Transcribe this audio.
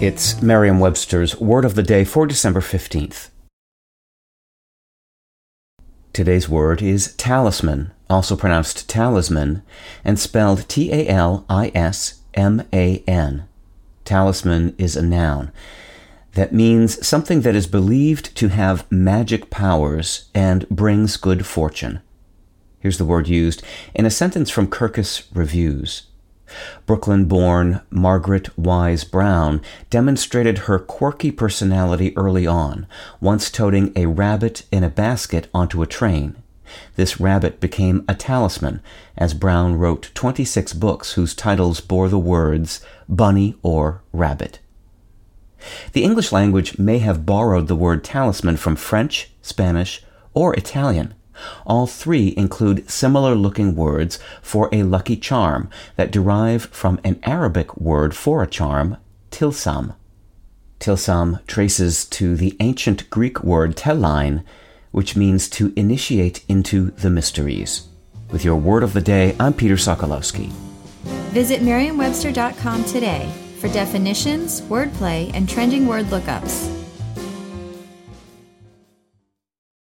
It's Merriam Webster's Word of the Day for December 15th. Today's word is talisman, also pronounced talisman, and spelled T A L I S M A N. Talisman is a noun that means something that is believed to have magic powers and brings good fortune. Here's the word used in a sentence from Kirkus Reviews. Brooklyn born Margaret Wise Brown demonstrated her quirky personality early on, once toting a rabbit in a basket onto a train. This rabbit became a talisman, as Brown wrote 26 books whose titles bore the words bunny or rabbit. The English language may have borrowed the word talisman from French, Spanish, or Italian. All three include similar looking words for a lucky charm that derive from an Arabic word for a charm, tilsam. Tilsam traces to the ancient Greek word telein, which means to initiate into the mysteries. With your word of the day, I'm Peter Sokolowski. Visit Merriam-Webster.com today for definitions, wordplay, and trending word lookups.